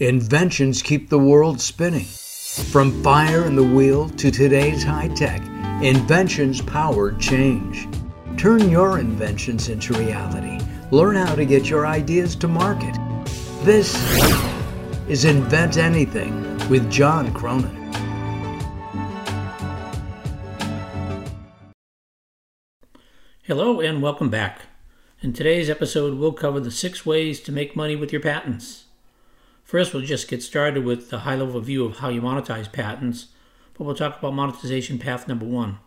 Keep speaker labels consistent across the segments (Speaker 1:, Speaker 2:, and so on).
Speaker 1: Inventions keep the world spinning. From fire and the wheel to today's high tech, inventions power change. Turn your inventions into reality. Learn how to get your ideas to market. This is Invent Anything with John Cronin.
Speaker 2: Hello and welcome back. In today's episode, we'll cover the six ways to make money with your patents. First, we'll just get started with the high level view of how you monetize patents, but we'll talk about monetization path number one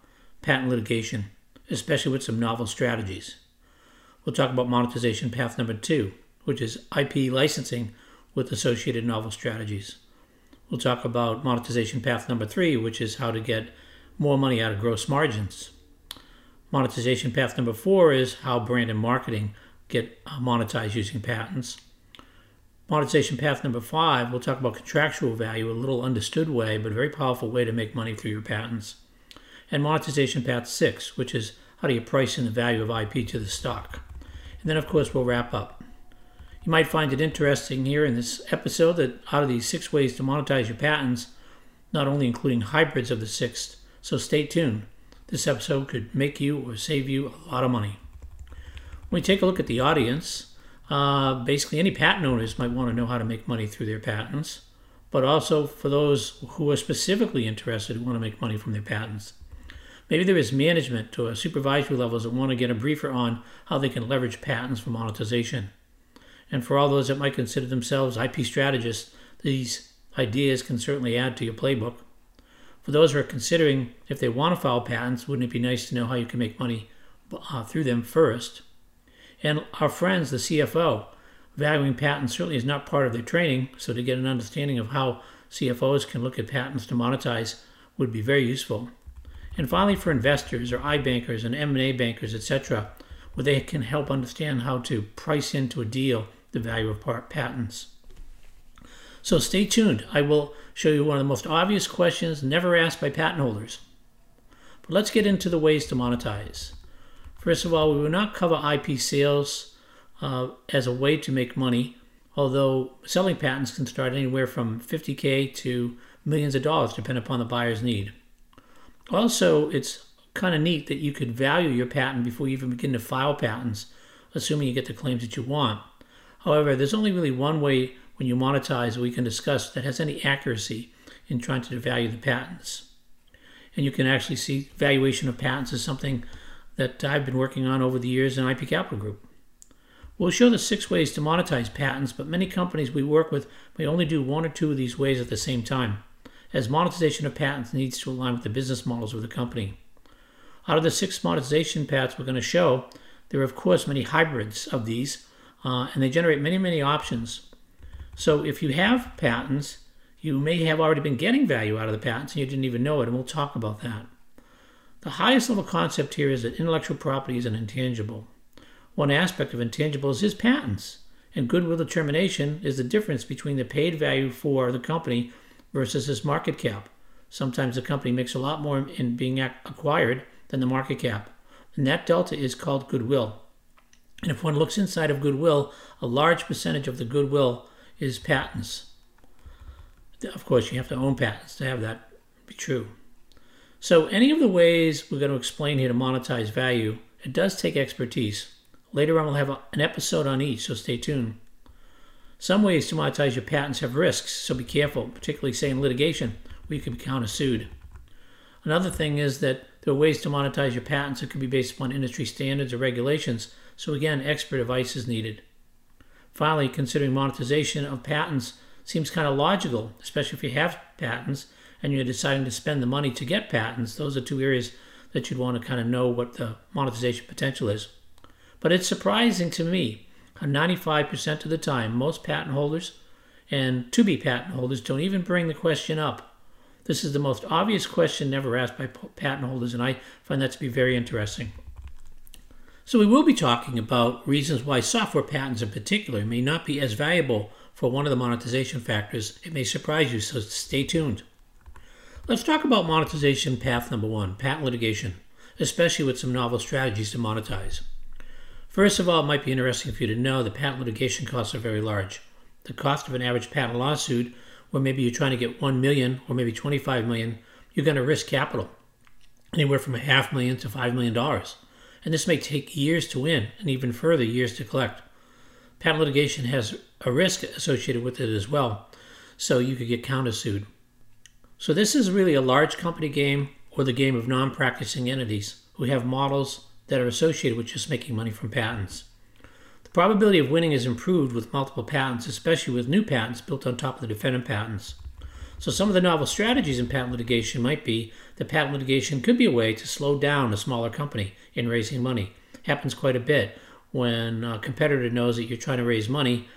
Speaker 2: patent litigation, especially with some novel strategies. We'll talk about monetization path number two, which is IP licensing with associated novel strategies. We'll talk about monetization path number three, which is how to get more money out of gross margins. Monetization path number four is how brand and marketing get uh, monetized using patents. Monetization path number five, we'll talk about contractual value, a little understood way, but a very powerful way to make money through your patents. And monetization path six, which is how do you price in the value of IP to the stock. And then, of course, we'll wrap up. You might find it interesting here in this episode that out of these six ways to monetize your patents, not only including hybrids of the sixth, so stay tuned. This episode could make you or save you a lot of money. When we take a look at the audience, uh, basically any patent owners might want to know how to make money through their patents, but also for those who are specifically interested who want to make money from their patents. Maybe there is management or supervisory levels that want to get a briefer on how they can leverage patents for monetization. And for all those that might consider themselves IP strategists, these ideas can certainly add to your playbook. For those who are considering if they want to file patents, wouldn't it be nice to know how you can make money uh, through them first? And our friends, the CFO, valuing patents certainly is not part of their training, so to get an understanding of how CFOs can look at patents to monetize would be very useful. And finally, for investors or iBankers and M&A bankers, etc., where they can help understand how to price into a deal the value of patents. So stay tuned. I will show you one of the most obvious questions never asked by patent holders. But let's get into the ways to monetize. First of all, we will not cover IP sales uh, as a way to make money, although selling patents can start anywhere from 50K to millions of dollars, depending upon the buyer's need. Also, it's kind of neat that you could value your patent before you even begin to file patents, assuming you get the claims that you want. However, there's only really one way when you monetize we can discuss that has any accuracy in trying to value the patents. And you can actually see valuation of patents as something that I've been working on over the years in IP Capital Group. We'll show the six ways to monetize patents, but many companies we work with may only do one or two of these ways at the same time, as monetization of patents needs to align with the business models of the company. Out of the six monetization paths we're going to show, there are of course many hybrids of these, uh, and they generate many, many options. So if you have patents, you may have already been getting value out of the patents and you didn't even know it, and we'll talk about that. The highest level concept here is that intellectual property is an intangible. One aspect of intangibles is patents, and goodwill determination is the difference between the paid value for the company versus its market cap. Sometimes the company makes a lot more in being acquired than the market cap, and that delta is called goodwill. And if one looks inside of goodwill, a large percentage of the goodwill is patents. Of course, you have to own patents to have that be true. So, any of the ways we're going to explain here to monetize value, it does take expertise. Later on, we'll have an episode on each, so stay tuned. Some ways to monetize your patents have risks, so be careful, particularly, say, in litigation, where you can be countersued. Another thing is that there are ways to monetize your patents that could be based upon industry standards or regulations, so again, expert advice is needed. Finally, considering monetization of patents seems kind of logical, especially if you have patents and you're deciding to spend the money to get patents. Those are two areas that you'd want to kind of know what the monetization potential is. But it's surprising to me uh, how 95% of the time, most patent holders and to be patent holders don't even bring the question up. This is the most obvious question never asked by patent holders, and I find that to be very interesting. So, we will be talking about reasons why software patents in particular may not be as valuable for one of the monetization factors. It may surprise you, so stay tuned. Let's talk about monetization path number one patent litigation, especially with some novel strategies to monetize. First of all, it might be interesting for you to know that patent litigation costs are very large. the cost of an average patent lawsuit, where maybe you're trying to get 1 million or maybe 25 million, you're going to risk capital anywhere from a half million to $5 million. And this may take years to win and even further years to collect. Patent litigation has a risk associated with it as well, so you could get countersued. So this is really a large company game or the game of non-practicing entities who have models that are associated with just making money from patents. The probability of winning is improved with multiple patents, especially with new patents built on top of the defendant patents. So some of the novel strategies in patent litigation might be that patent litigation could be a way to slow down a smaller company in raising money. Happens quite a bit when a competitor knows that you're trying to raise money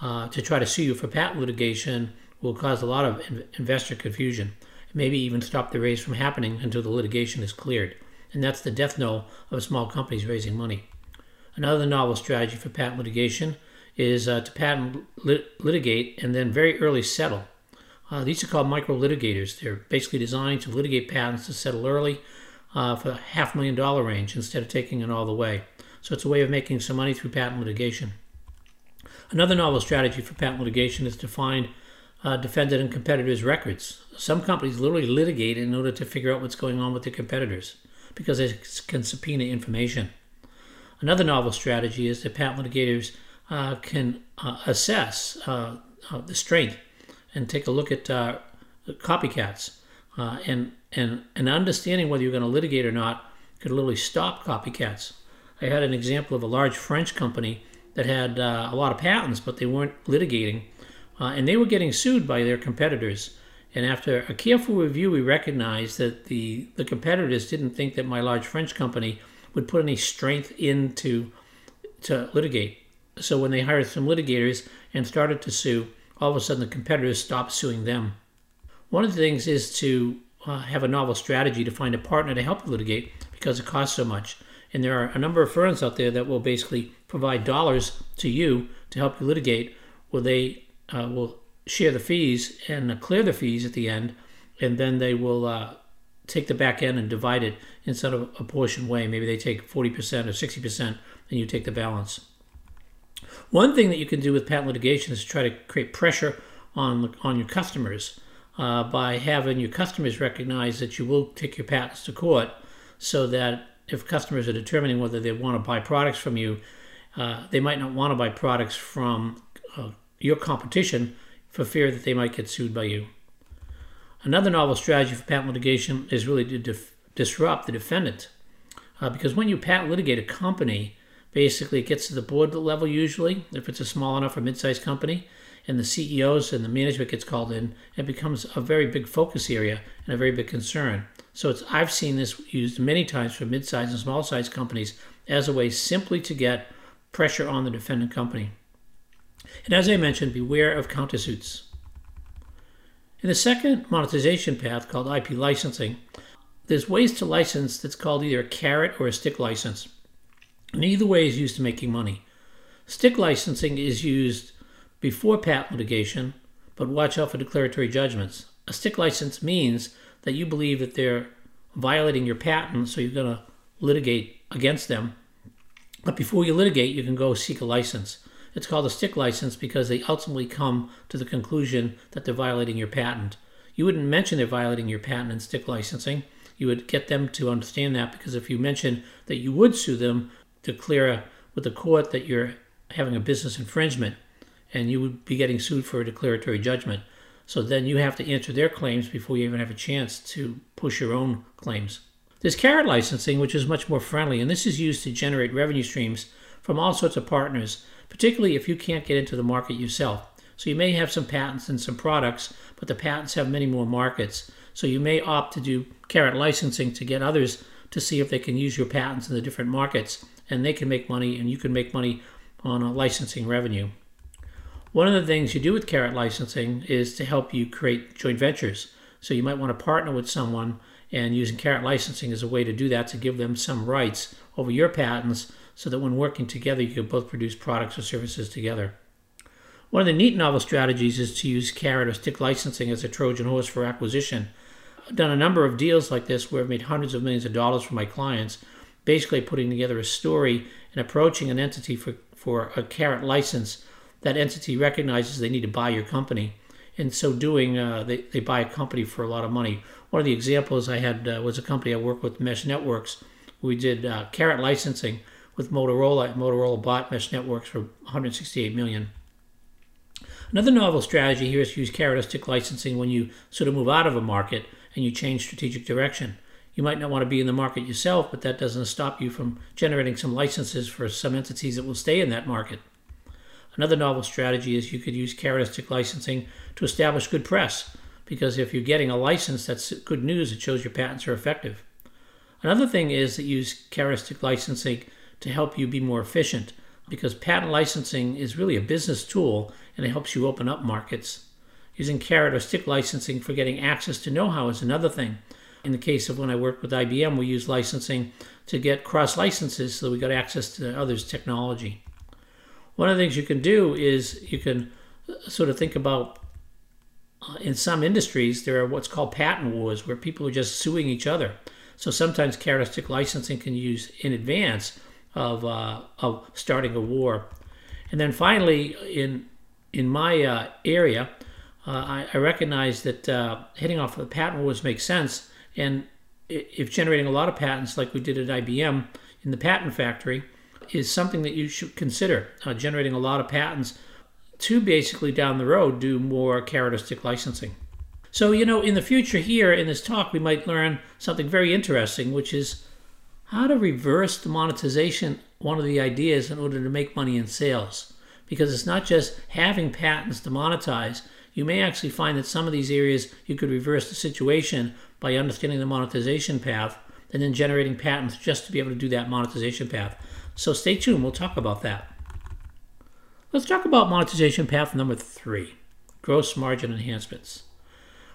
Speaker 2: uh, to try to sue you for patent litigation will cause a lot of investor confusion, maybe even stop the raise from happening until the litigation is cleared. And that's the death knell of small companies raising money. Another novel strategy for patent litigation is uh, to patent lit- litigate and then very early settle. Uh, these are called micro litigators. They're basically designed to litigate patents to settle early uh, for the half million dollar range instead of taking it all the way. So it's a way of making some money through patent litigation. Another novel strategy for patent litigation is to find uh, defendant and competitors' records. Some companies literally litigate in order to figure out what's going on with their competitors because they can subpoena information. Another novel strategy is that patent litigators uh, can uh, assess uh, uh, the strength and take a look at uh, copycats and, and, and understanding whether you're going to litigate or not could literally stop copycats. I had an example of a large French company that had a lot of patents, but they weren't litigating uh, and they were getting sued by their competitors. And after a careful review, we recognized that the, the competitors didn't think that my large French company would put any strength into to litigate. So when they hired some litigators and started to sue, all of a sudden the competitors stopped suing them. One of the things is to uh, have a novel strategy to find a partner to help you litigate because it costs so much. And there are a number of firms out there that will basically provide dollars to you to help you litigate, where they uh, will share the fees and uh, clear the fees at the end, and then they will uh, take the back end and divide it in sort of a portion way. Maybe they take 40% or 60%, and you take the balance. One thing that you can do with patent litigation is try to create pressure on, on your customers uh, by having your customers recognize that you will take your patents to court so that if customers are determining whether they want to buy products from you, uh, they might not want to buy products from uh, your competition for fear that they might get sued by you. Another novel strategy for patent litigation is really to dif- disrupt the defendant. Uh, because when you patent litigate a company, basically it gets to the board level usually, if it's a small enough or mid sized company, and the CEOs and the management gets called in, it becomes a very big focus area and a very big concern. So it's I've seen this used many times for mid-sized and small-sized companies as a way simply to get pressure on the defendant company. And as I mentioned, beware of countersuits. In the second monetization path called IP licensing, there's ways to license that's called either a carrot or a stick license. And either way is used to making money. Stick licensing is used before patent litigation, but watch out for declaratory judgments. A stick license means that you believe that they're violating your patent, so you're going to litigate against them. But before you litigate, you can go seek a license. It's called a stick license because they ultimately come to the conclusion that they're violating your patent. You wouldn't mention they're violating your patent in stick licensing. You would get them to understand that because if you mention that you would sue them to clear with the court that you're having a business infringement and you would be getting sued for a declaratory judgment. So then you have to answer their claims before you even have a chance to push your own claims. There's carrot licensing, which is much more friendly, and this is used to generate revenue streams from all sorts of partners particularly if you can't get into the market yourself. So you may have some patents and some products, but the patents have many more markets. So you may opt to do carrot licensing to get others to see if they can use your patents in the different markets, and they can make money, and you can make money on a licensing revenue. One of the things you do with carrot licensing is to help you create joint ventures. So you might want to partner with someone, and using carrot licensing is a way to do that to give them some rights over your patents so that when working together, you can both produce products or services together. One of the neat novel strategies is to use carrot or stick licensing as a Trojan horse for acquisition. I've done a number of deals like this where I've made hundreds of millions of dollars for my clients, basically putting together a story and approaching an entity for, for a carrot license that entity recognizes they need to buy your company. In so doing, uh, they, they buy a company for a lot of money. One of the examples I had uh, was a company I worked with, Mesh Networks. We did uh, carrot licensing with Motorola. And Motorola bought Mesh Networks for 168 million. Another novel strategy here is to use stick licensing when you sort of move out of a market and you change strategic direction. You might not want to be in the market yourself, but that doesn't stop you from generating some licenses for some entities that will stay in that market. Another novel strategy is you could use stick licensing to establish good press, because if you're getting a license, that's good news. It shows your patents are effective. Another thing is that use stick licensing to help you be more efficient, because patent licensing is really a business tool and it helps you open up markets. Using carrot or stick licensing for getting access to know how is another thing. In the case of when I worked with IBM, we used licensing to get cross licenses so we got access to others' technology. One of the things you can do is you can uh, sort of think about uh, in some industries, there are what's called patent wars where people are just suing each other. So sometimes carrot or stick licensing can use in advance of, uh, of starting a war. And then finally, in in my uh, area, uh, I, I, recognize that uh, heading off of the patent wars makes sense. And if generating a lot of patents, like we did at IBM in the patent factory, is something that you should consider uh, generating a lot of patents to basically down the road do more characteristic licensing. So, you know, in the future here in this talk, we might learn something very interesting, which is how to reverse the monetization, one of the ideas in order to make money in sales because it's not just having patents to monetize. You may actually find that some of these areas you could reverse the situation by understanding the monetization path and then generating patents just to be able to do that monetization path. So stay tuned, we'll talk about that. Let's talk about monetization path number three gross margin enhancements.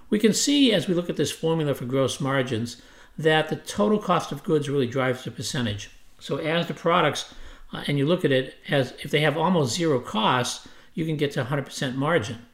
Speaker 2: We can see as we look at this formula for gross margins that the total cost of goods really drives the percentage. So as the products uh, and you look at it as if they have almost zero costs, you can get to 100% margin.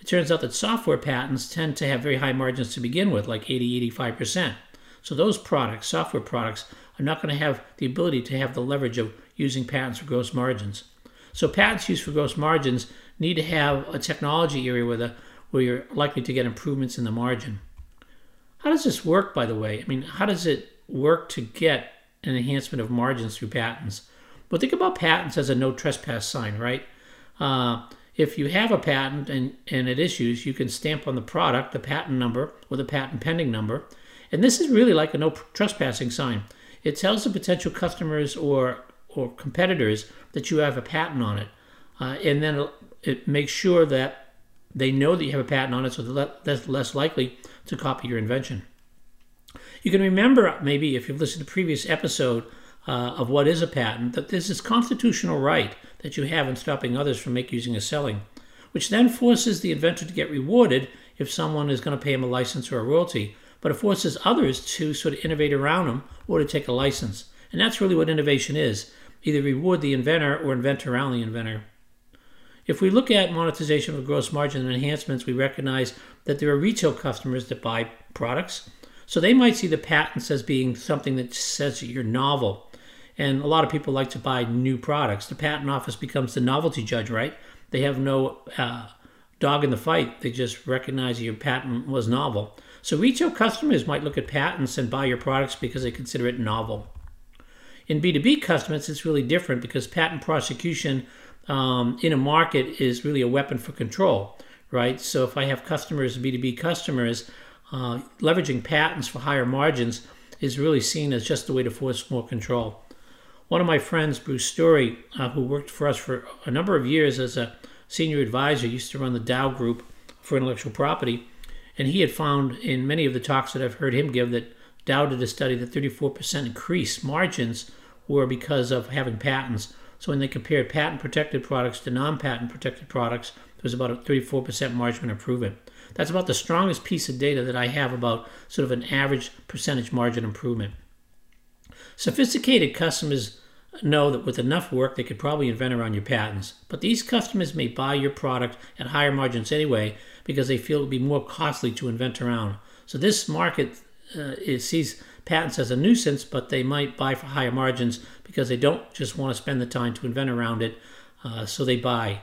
Speaker 2: It turns out that software patents tend to have very high margins to begin with, like 80, 85%. So those products, software products, are not going to have the ability to have the leverage of using patents for gross margins. So patents used for gross margins need to have a technology area where, the, where you're likely to get improvements in the margin. How does this work, by the way? I mean, how does it work to get an enhancement of margins through patents? Well, think about patents as a no trespass sign, right? Uh, if you have a patent and, and it issues, you can stamp on the product the patent number or the patent pending number. And this is really like a no trespassing sign. It tells the potential customers or, or competitors that you have a patent on it. Uh, and then it makes sure that they know that you have a patent on it so they're less likely to copy your invention. You can remember, maybe if you've listened to previous episode, uh, of what is a patent, that there's this constitutional right that you have in stopping others from making, using, or selling, which then forces the inventor to get rewarded if someone is going to pay him a license or a royalty, but it forces others to sort of innovate around him or to take a license. And that's really what innovation is either reward the inventor or invent around the inventor. If we look at monetization of gross margin and enhancements, we recognize that there are retail customers that buy products. So they might see the patents as being something that says that you're novel and a lot of people like to buy new products. The patent office becomes the novelty judge, right? They have no uh, dog in the fight. They just recognize your patent was novel. So retail customers might look at patents and buy your products because they consider it novel. In B2B customers, it's really different because patent prosecution um, in a market is really a weapon for control, right? So if I have customers, B2B customers, uh, leveraging patents for higher margins is really seen as just a way to force more control. One of my friends, Bruce Story, uh, who worked for us for a number of years as a senior advisor, used to run the Dow Group for intellectual property. And he had found in many of the talks that I've heard him give that Dow did a study that 34% increase margins were because of having patents. So when they compared patent protected products to non patent protected products, there was about a 34% margin improvement. That's about the strongest piece of data that I have about sort of an average percentage margin improvement. Sophisticated customers know that with enough work they could probably invent around your patents. But these customers may buy your product at higher margins anyway because they feel it would be more costly to invent around. So this market uh, sees patents as a nuisance, but they might buy for higher margins because they don't just want to spend the time to invent around it, uh, so they buy.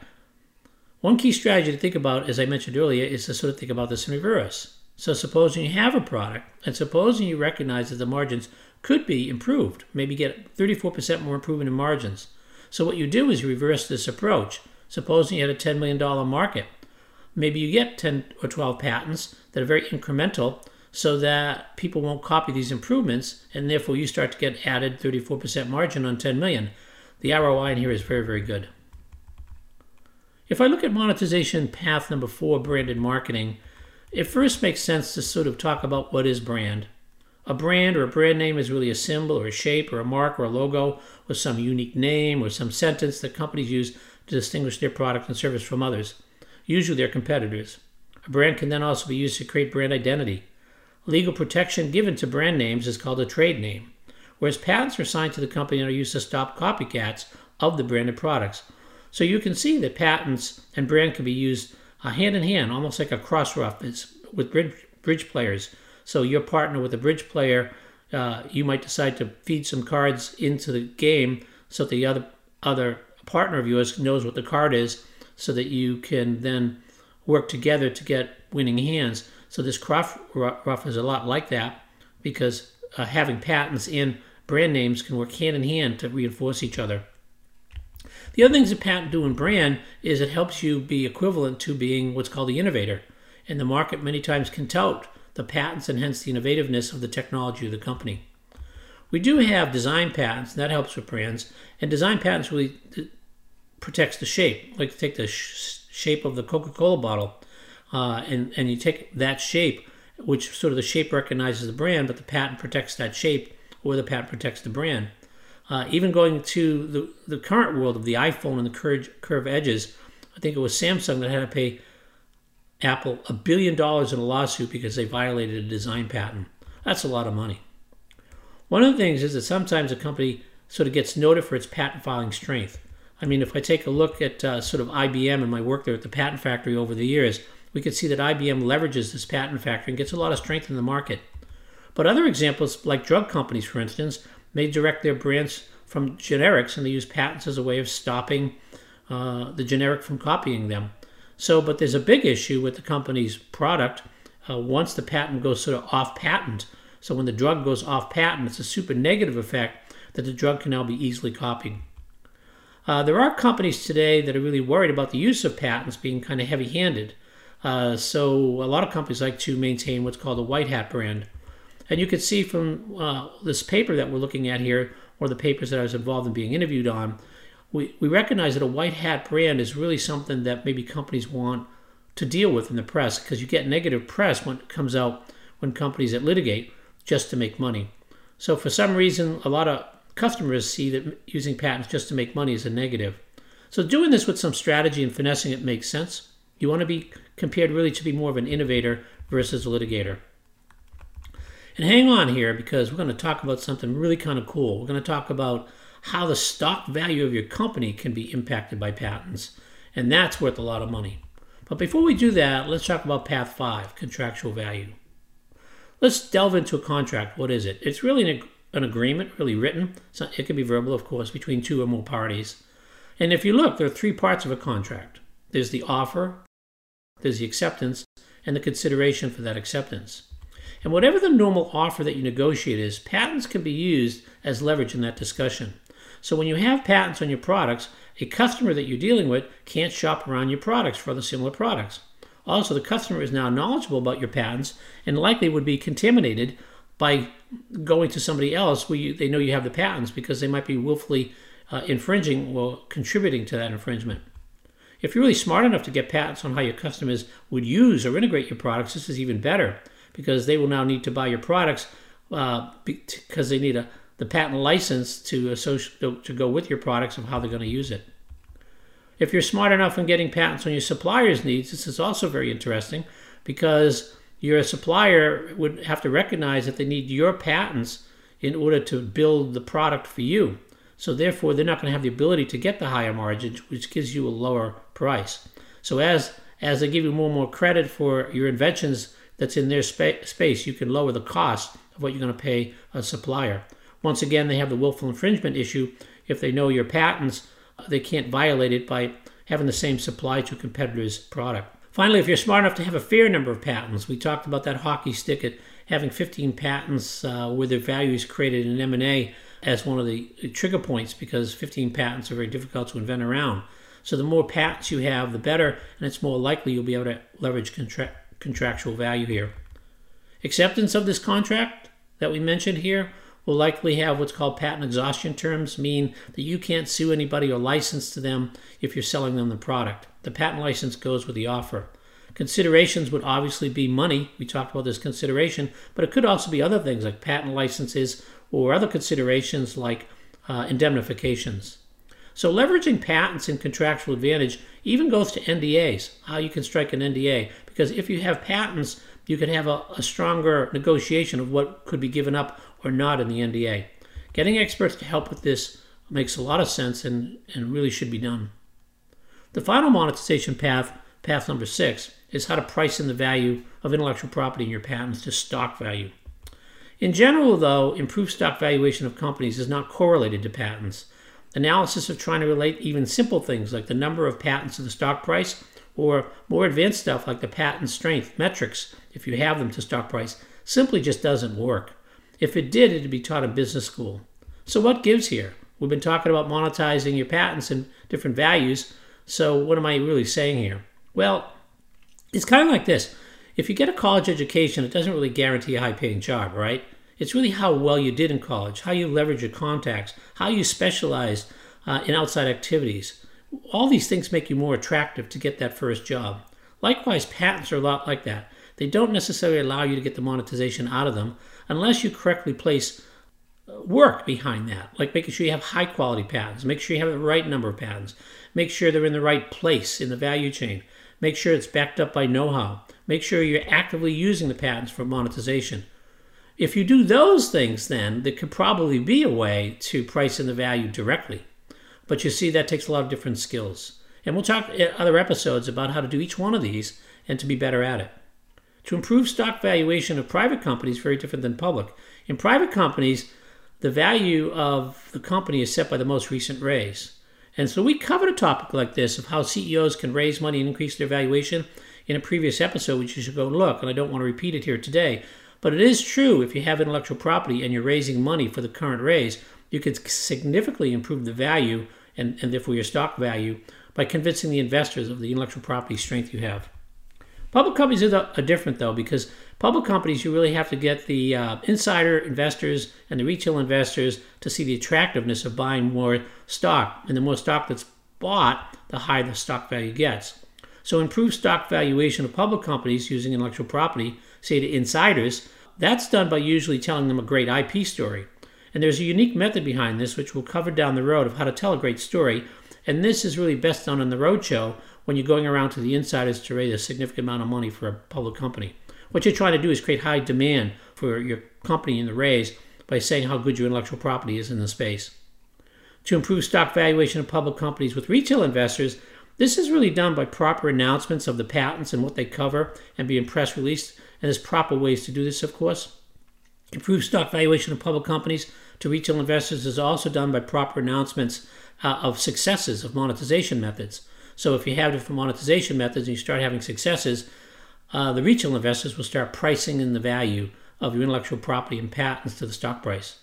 Speaker 2: One key strategy to think about, as I mentioned earlier, is to sort of think about this in reverse. So, supposing you have a product, and supposing you recognize that the margins could be improved, maybe get 34% more improvement in margins. So, what you do is you reverse this approach. Supposing you had a $10 million market, maybe you get 10 or 12 patents that are very incremental so that people won't copy these improvements, and therefore you start to get added 34% margin on 10 million. The ROI in here is very, very good. If I look at monetization path number four, branded marketing, it first makes sense to sort of talk about what is brand. A brand or a brand name is really a symbol or a shape or a mark or a logo or some unique name or some sentence that companies use to distinguish their product and service from others, usually their competitors. A brand can then also be used to create brand identity. Legal protection given to brand names is called a trade name, whereas patents are assigned to the company and are used to stop copycats of the branded products. So you can see that patents and brand can be used uh, hand in hand, almost like a cross reference with bridge, bridge players. So your partner with a bridge player, uh, you might decide to feed some cards into the game so the other other partner of yours knows what the card is, so that you can then work together to get winning hands. So this cross rough is a lot like that because uh, having patents and brand names can work hand in hand to reinforce each other. The other things that patent do in brand is it helps you be equivalent to being what's called the innovator. And the market many times can tout the patents and hence the innovativeness of the technology of the company. We do have design patents, and that helps with brands. And design patents really protects the shape. Like take the sh- shape of the Coca-Cola bottle, uh, and and you take that shape, which sort of the shape recognizes the brand, but the patent protects that shape, or the patent protects the brand. Uh, even going to the, the current world of the iPhone and the curve, curve edges, I think it was Samsung that had to pay Apple a billion dollars in a lawsuit because they violated a design patent. That's a lot of money. One of the things is that sometimes a company sort of gets noted for its patent filing strength. I mean, if I take a look at uh, sort of IBM and my work there at the patent factory over the years, we can see that IBM leverages this patent factor and gets a lot of strength in the market. But other examples, like drug companies, for instance, may direct their brands from generics and they use patents as a way of stopping uh, the generic from copying them. So, but there's a big issue with the company's product uh, once the patent goes sort of off patent. So, when the drug goes off patent, it's a super negative effect that the drug can now be easily copied. Uh, there are companies today that are really worried about the use of patents being kind of heavy handed. Uh, so, a lot of companies like to maintain what's called a white hat brand. And you can see from uh, this paper that we're looking at here, or the papers that I was involved in being interviewed on, we, we recognize that a white hat brand is really something that maybe companies want to deal with in the press because you get negative press when it comes out when companies that litigate just to make money. So for some reason, a lot of customers see that using patents just to make money is a negative. So doing this with some strategy and finessing it makes sense. You want to be compared really to be more of an innovator versus a litigator. And hang on here because we're going to talk about something really kind of cool. We're going to talk about how the stock value of your company can be impacted by patents, and that's worth a lot of money. But before we do that, let's talk about path five contractual value. Let's delve into a contract. What is it? It's really an, an agreement, really written. So it can be verbal, of course, between two or more parties. And if you look, there are three parts of a contract there's the offer, there's the acceptance, and the consideration for that acceptance. And whatever the normal offer that you negotiate is, patents can be used as leverage in that discussion. So when you have patents on your products, a customer that you're dealing with can't shop around your products for other similar products. Also, the customer is now knowledgeable about your patents and likely would be contaminated by going to somebody else where you, they know you have the patents because they might be willfully uh, infringing or contributing to that infringement. If you're really smart enough to get patents on how your customers would use or integrate your products, this is even better because they will now need to buy your products uh, because they need a, the patent license to, associate, to go with your products of how they're going to use it. If you're smart enough in getting patents on your supplier's needs, this is also very interesting because your supplier would have to recognize that they need your patents in order to build the product for you. So therefore, they're not going to have the ability to get the higher margins, which gives you a lower price. So as as they give you more and more credit for your inventions that's in their spa- space, you can lower the cost of what you're going to pay a supplier. Once again, they have the willful infringement issue. If they know your patents, uh, they can't violate it by having the same supply to a competitor's product. Finally, if you're smart enough to have a fair number of patents, we talked about that hockey stick at having 15 patents uh, where the value is created in M&A as one of the trigger points because 15 patents are very difficult to invent around. So the more patents you have, the better, and it's more likely you'll be able to leverage contra- contractual value here. Acceptance of this contract that we mentioned here will likely have what's called patent exhaustion terms, mean that you can't sue anybody or license to them if you're selling them the product. The patent license goes with the offer. Considerations would obviously be money. We talked about this consideration, but it could also be other things like patent licenses or other considerations like uh, indemnifications. So, leveraging patents and contractual advantage even goes to NDAs, how you can strike an NDA. Because if you have patents, you can have a, a stronger negotiation of what could be given up or not in the NDA. Getting experts to help with this makes a lot of sense and, and really should be done. The final monetization path, path number six, is how to price in the value of intellectual property in your patents to stock value. In general, though, improved stock valuation of companies is not correlated to patents. Analysis of trying to relate even simple things like the number of patents to the stock price or more advanced stuff like the patent strength metrics, if you have them to stock price, simply just doesn't work. If it did, it'd be taught in business school. So, what gives here? We've been talking about monetizing your patents and different values. So, what am I really saying here? Well, it's kind of like this. If you get a college education, it doesn't really guarantee a high paying job, right? It's really how well you did in college, how you leverage your contacts, how you specialize uh, in outside activities all these things make you more attractive to get that first job. Likewise, patents are a lot like that. They don't necessarily allow you to get the monetization out of them unless you correctly place uh, work behind that, like making sure you have high quality patents, make sure you have the right number of patents, make sure they're in the right place in the value chain, make sure it's backed up by know how, make sure you're actively using the patents for monetization. If you do those things, then there could probably be a way to price in the value directly. But you see, that takes a lot of different skills. And we'll talk in other episodes about how to do each one of these and to be better at it. To improve stock valuation of private companies very different than public. In private companies, the value of the company is set by the most recent raise. And so we covered a topic like this of how CEOs can raise money and increase their valuation in a previous episode, which you should go look. And I don't want to repeat it here today. But it is true if you have intellectual property and you're raising money for the current raise, you could significantly improve the value and, and therefore your stock value by convincing the investors of the intellectual property strength you have. Public companies are, the, are different though because public companies you really have to get the uh, insider investors and the retail investors to see the attractiveness of buying more stock, and the more stock that's bought, the higher the stock value gets. So improved stock valuation of public companies using intellectual property, say to insiders, that's done by usually telling them a great IP story. And there's a unique method behind this, which we'll cover down the road, of how to tell a great story. And this is really best done on the roadshow when you're going around to the insiders to raise a significant amount of money for a public company. What you're trying to do is create high demand for your company in the raise by saying how good your intellectual property is in the space. To improve stock valuation of public companies with retail investors, this is really done by proper announcements of the patents and what they cover and being press released. And there's proper ways to do this, of course. Improved stock valuation of public companies to retail investors is also done by proper announcements uh, of successes of monetization methods. So if you have different monetization methods and you start having successes, uh, the retail investors will start pricing in the value of your intellectual property and patents to the stock price.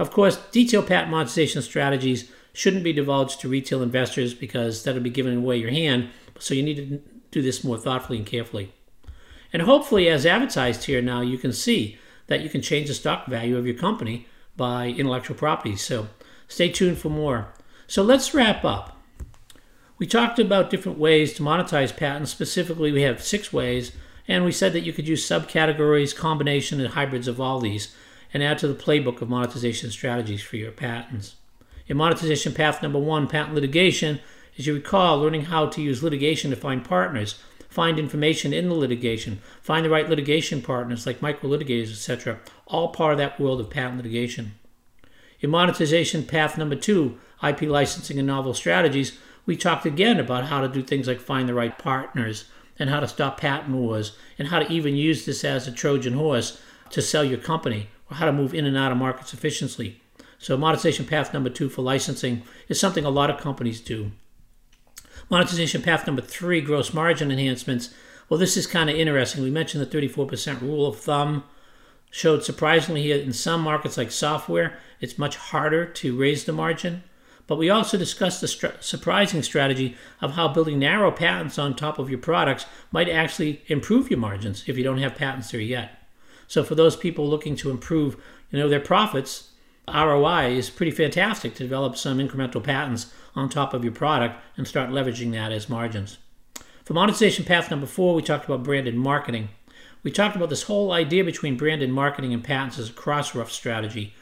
Speaker 2: Of course, detailed patent monetization strategies shouldn't be divulged to retail investors because that'll be giving away your hand. So you need to do this more thoughtfully and carefully. And hopefully, as advertised here now, you can see that you can change the stock value of your company by intellectual property. So stay tuned for more. So let's wrap up. We talked about different ways to monetize patents. Specifically, we have six ways, and we said that you could use subcategories, combination, and hybrids of all these, and add to the playbook of monetization strategies for your patents. In monetization path number one, patent litigation, as you recall, learning how to use litigation to find partners find information in the litigation, find the right litigation partners like micro litigators, etc. All part of that world of patent litigation. In monetization path number two, IP licensing and novel strategies, we talked again about how to do things like find the right partners and how to stop patent wars and how to even use this as a Trojan horse to sell your company or how to move in and out of markets efficiently. So, monetization path number two for licensing is something a lot of companies do. Monetization path number three, gross margin enhancements. Well, this is kind of interesting. We mentioned the 34% rule of thumb showed surprisingly here in some markets like software, it's much harder to raise the margin. But we also discussed the surprising strategy of how building narrow patents on top of your products might actually improve your margins if you don't have patents there yet. So for those people looking to improve, you know, their profits, ROI is pretty fantastic to develop some incremental patents on top of your product and start leveraging that as margins. For monetization path number four, we talked about branded marketing. We talked about this whole idea between branded marketing and patents as a cross-ref strategy.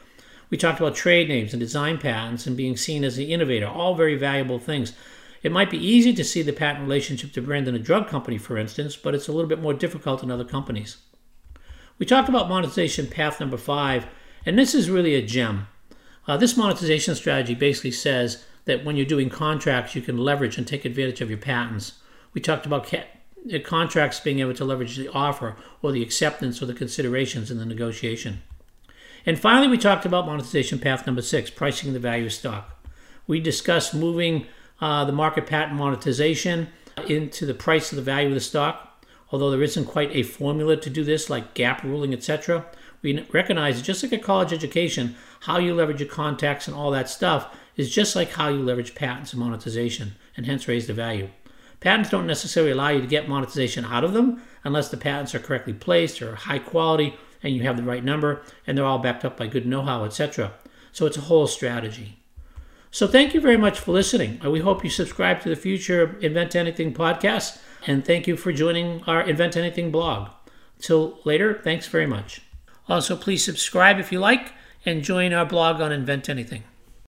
Speaker 2: We talked about trade names and design patents and being seen as the innovator, all very valuable things. It might be easy to see the patent relationship to brand in a drug company, for instance, but it's a little bit more difficult in other companies. We talked about monetization path number five, and this is really a gem. Uh, this monetization strategy basically says that when you're doing contracts, you can leverage and take advantage of your patents. We talked about ca- contracts being able to leverage the offer or the acceptance or the considerations in the negotiation. And finally, we talked about monetization path number six, pricing the value of stock. We discussed moving uh, the market patent monetization into the price of the value of the stock. Although there isn't quite a formula to do this, like GAAP ruling, etc., we recognize just like a college education, how you leverage your contacts and all that stuff is just like how you leverage patents and monetization, and hence raise the value. Patents don't necessarily allow you to get monetization out of them unless the patents are correctly placed or high quality and you have the right number and they're all backed up by good know-how, etc. So it's a whole strategy. So thank you very much for listening. We hope you subscribe to the future Invent Anything podcast and thank you for joining our Invent Anything blog. Till later, thanks very much. Also, please subscribe if you like and join our blog on Invent Anything.